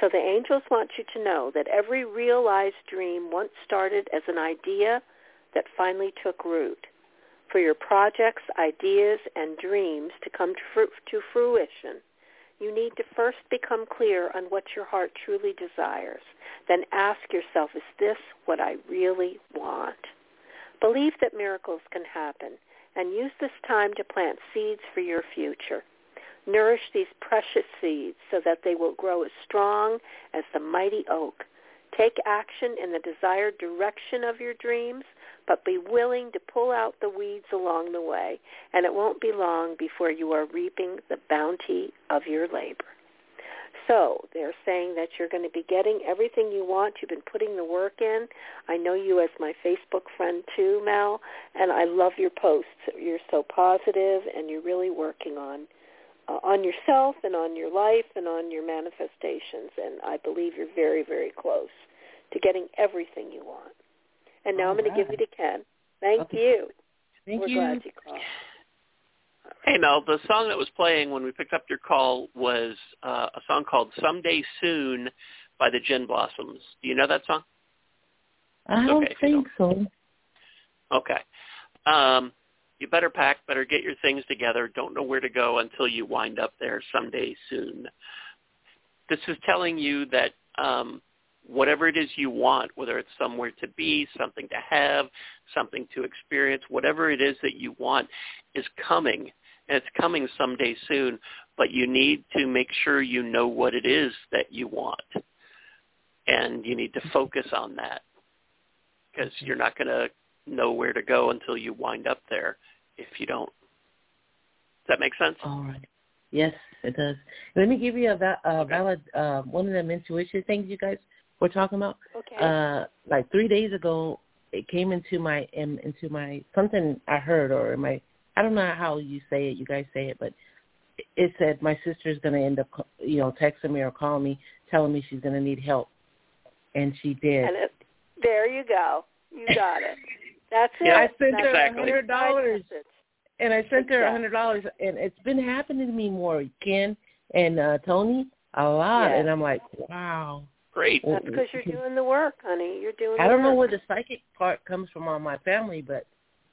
So the angels want you to know that every realized dream once started as an idea that finally took root. For your projects, ideas, and dreams to come to, fruition, you need to first become clear on what your heart truly desires. Then ask yourself, is this what I really want? Believe that miracles can happen and use this time to plant seeds for your future. Nourish these precious seeds so that they will grow as strong as the mighty oak Take action in the desired direction of your dreams, but be willing to pull out the weeds along the way, and it won't be long before you are reaping the bounty of your labor. So they're saying that you're going to be getting everything you want. You've been putting the work in. I know you as my Facebook friend too, Mel, and I love your posts. You're so positive, and you're really working on uh, on yourself and on your life and on your manifestations. And I believe you're very, very close to getting everything you want. And now All I'm going right. to give you to Ken. Thank Okay. you. Thank We're you. glad you called. Hey Mel, the song that was playing when we picked up your call was uh, a song called "Someday Soon" by the Gin Blossoms. Do you know that song? I don't okay if you think so. Okay. Um, you better pack, better get your things together. Don't know where to go until you wind up there someday soon. This is telling you that um, whatever it is you want, whether it's somewhere to be, something to have, something to experience, whatever it is that you want is coming. And it's coming someday soon, but you need to make sure you know what it is that you want. And you need to focus on that because you're not going to know where to go until you wind up there if you don't. Does that make sense? All right. Yes, it does. Let me give you a va- uh, valid uh, one of them intuition things you guys were talking about. Okay. Uh, like three days ago, it came into my in, into my something I heard or in my I don't know how you say it, you guys say it, but it said my sister's going to end up, you know, texting me or calling me, telling me she's going to need help, and she did. and it, there you go. You got it. That's it. Yeah, I sent That's her a exactly. hundred dollars, message. and I sent her a hundred dollars, and it's been happening to me more, Ken and uh Toni, a lot, Yeah. and I'm like, wow. Great. That's because you're doing the work, honey. You're doing. I don't know where the psychic part comes from on my family, but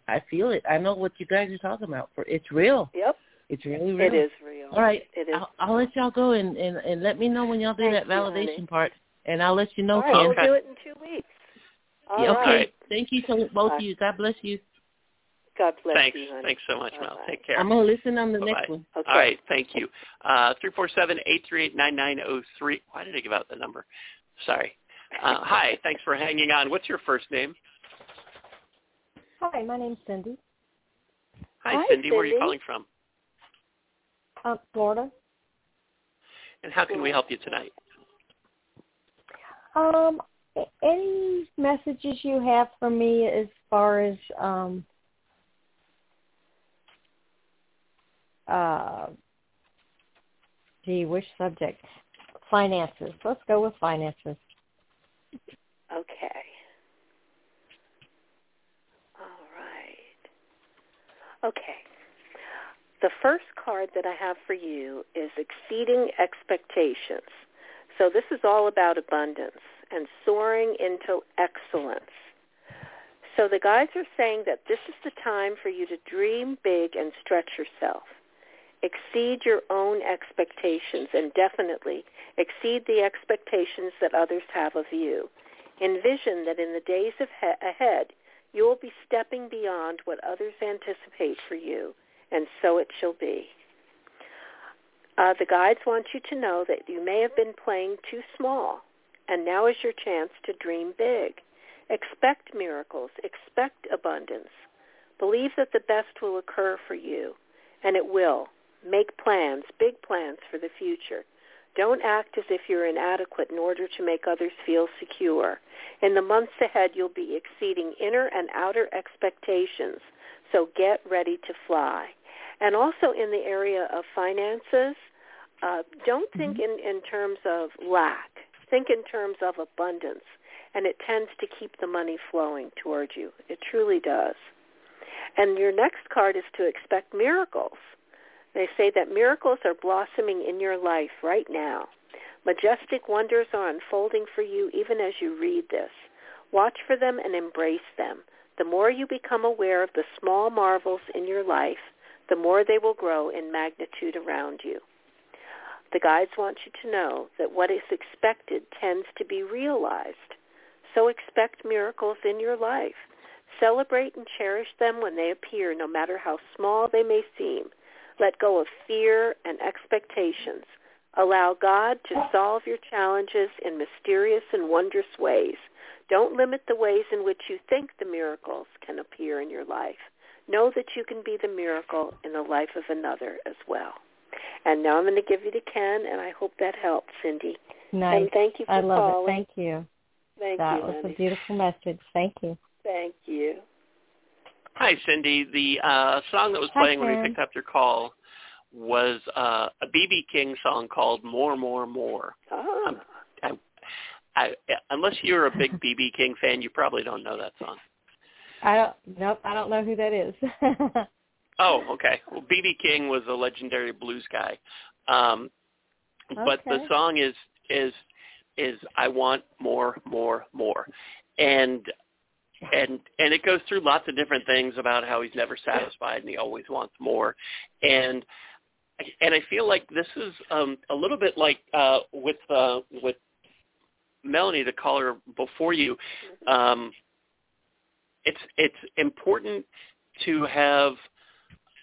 I feel it. I know what you guys are talking about. For it's real. Yep, It's really real. it is real. All right, It is. I'll, I'll let y'all go and, and and let me know when y'all do Thank that you, validation part, and I'll let you know, All right, Ken. we'll Okay. do it in two weeks. All Yeah, right. okay. right. Thank you to both of you. God bless you. God bless Thanks. you, honey. Thanks so much, Mel. Bye-bye. Take care. I'm gonna listen on the Bye-bye. next one. Okay. All right. Thank you. Uh, 347-838-9903. Why did I give out the number? Sorry. Uh, hi. Thanks for hanging on. What's your first name? Hi, my name's Cindy. Hi, Hi, Cindy. Where are you calling from? Uh, Florida. And how can we help you tonight? Um, a- any messages you have for me as far as um, uh, gee, which subject? Finances. Let's go with finances. Okay. All right. Okay. The first card that I have for you is exceeding expectations. So this is all about abundance and soaring into excellence. So the guides are saying that this is the time for you to dream big and stretch yourself. Exceed your own expectations and definitely exceed the expectations that others have of you. Envision that in the days he- ahead, you will be stepping beyond what others anticipate for you, and so it shall be. Uh, the guides want you to know that you may have been playing too small, and now is your chance to dream big. Expect miracles. Expect abundance. Believe that the best will occur for you, and it will. Make plans, big plans for the future. Don't act as if you're inadequate in order to make others feel secure. In the months ahead, you'll be exceeding inner and outer expectations, so get ready to fly. And also in the area of finances, uh, don't think in, in terms of lack. Think in terms of abundance, and it tends to keep the money flowing toward you. It truly does. And your next card is to expect miracles. They say that miracles are blossoming in your life right now. Majestic wonders are unfolding for you even as you read this. Watch for them and embrace them. The more you become aware of the small marvels in your life, the more they will grow in magnitude around you. The guides want you to know that what is expected tends to be realized. So expect miracles in your life. Celebrate and cherish them when they appear, no matter how small they may seem. Let go of fear and expectations. Allow God to solve your challenges in mysterious and wondrous ways. Don't limit the ways in which you think the miracles can appear in your life. Know that you can be the miracle in the life of another as well. And now I'm going to give you to Ken, and I hope that helps, Cindy. Nice. And thank you for I love calling. it. Thank you. Thank that you, was honey. a beautiful message. Thank you. Thank you. Hi, Cindy. The uh, song that was Hi, playing when we picked up your call was uh, a BB King song called "More, More, More." Ah, I, I, unless you're a big BB King fan, you probably don't know that song. I don't. Nope. I don't know who that is. Oh, okay. Well, BB King was a legendary blues guy, um, but the song is is is I want more, more, more, and and and it goes through lots of different things about how he's never satisfied and he always wants more, and and I feel like this is um, a little bit like uh, with uh, with Melanie, the caller before you. Um, it's it's important to have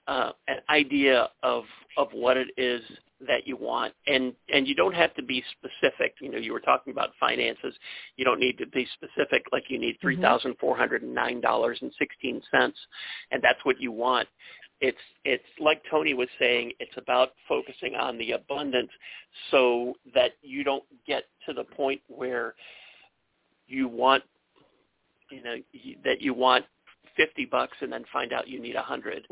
uh, an idea of of what it is that you want, and and you don't have to be specific. You know, you were talking about finances. You don't need to be specific, like you need three thousand four hundred and nine dollars and sixteen cents, and that's what you want. It's it's like Toni was saying. It's about focusing on the abundance, so that you don't get to the point where you want, you know, you, that you want fifty bucks and then find out you need a hundred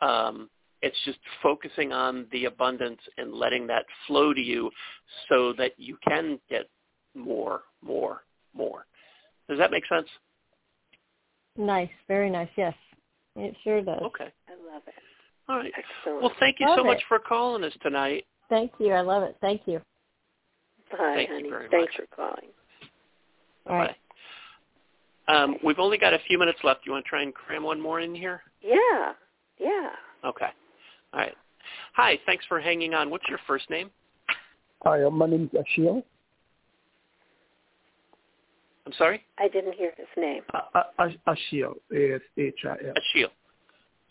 um, it's just focusing on the abundance and letting that flow to you so that you can get more, more, more. Does that make sense? nice. Very nice. Yes, it sure does. Okay. I love it. All right. Excellent. Well, thank you Love so much for calling us tonight. Thank you. I love it. Thank you. Bye, thank you honey. very Thanks much. for calling. All right. Bye. Um, we've only got a few minutes left. You want to try and cram one more in here? Yeah, yeah. Okay. All right. Hi. Thanks for hanging on. What's your first name? Hi, uh, my name is Ashil. I'm sorry? I didn't hear his name. Uh, uh, Ashil, A-S-H-I-L. Ashil.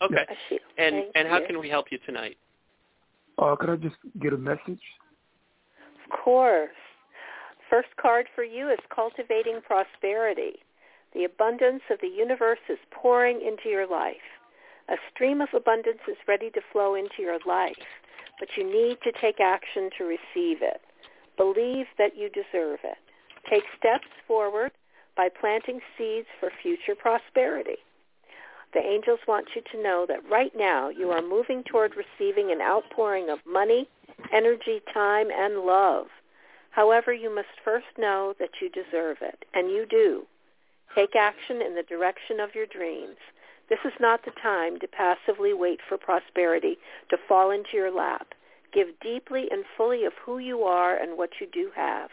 Okay. Ashil. And Thank and how you. can we help you tonight? Uh, could I just get a message? Of course. First card for you is cultivating prosperity. The abundance of the universe is pouring into your life. A stream of abundance is ready to flow into your life, but you need to take action to receive it. Believe that you deserve it. Take steps forward by planting seeds for future prosperity. The angels want you to know that right now you are moving toward receiving an outpouring of money, energy, time, and love. However, you must first know that you deserve it, and you do. Take action in the direction of your dreams. This is not the time to passively wait for prosperity to fall into your lap. Give deeply and fully of who you are and what you do have.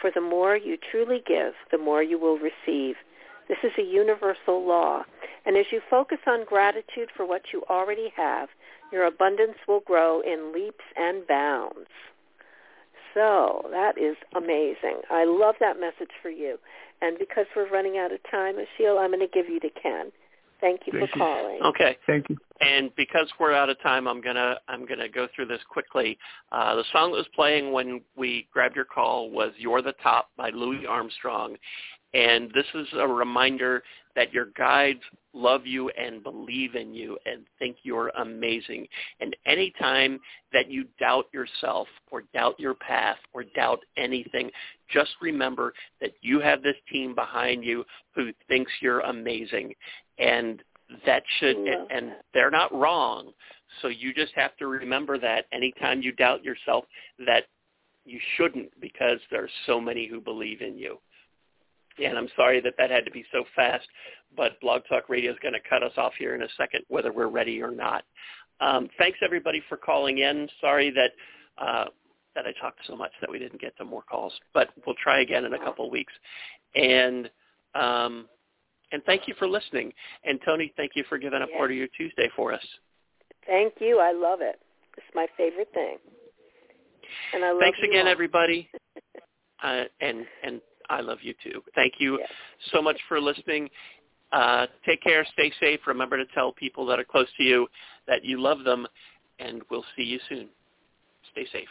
For the more you truly give, the more you will receive. This is a universal law. And as you focus on gratitude for what you already have, your abundance will grow in leaps and bounds. So that is amazing. I love that message for you. And because we're running out of time, Ashil, I'm going to give you to Ken. Thank you Thank for you. calling. Okay. Thank you. And because we're out of time, I'm gonna I'm gonna go through this quickly. Uh, the song that was playing when we grabbed your call was "You're the Top" by Louis Armstrong, and this is a reminder that your guides love you and believe in you and think you're amazing. And anytime that you doubt yourself or doubt your path or doubt anything, just remember that you have this team behind you who thinks you're amazing. And that should and, and they're not wrong. So you just have to remember that anytime you doubt yourself that you shouldn't because there are so many who believe in you and i'm sorry that that had to be so fast but blog talk radio is going to cut us off here in a second whether we're ready or not um, thanks everybody for calling in sorry that uh, that i talked so much that we didn't get to more calls but we'll try again in a couple of weeks and um, and thank you for listening. And Toni, thank you for giving up Yes. part of your Tuesday for us. Thank you. I love it. It's my favorite thing. And I love Thanks again, all. everybody. Uh, and and I love you too. Thank you Yes. so much for listening. Uh, take care. Stay safe. Remember to tell people that are close to you that you love them. And we'll see you soon. Stay safe.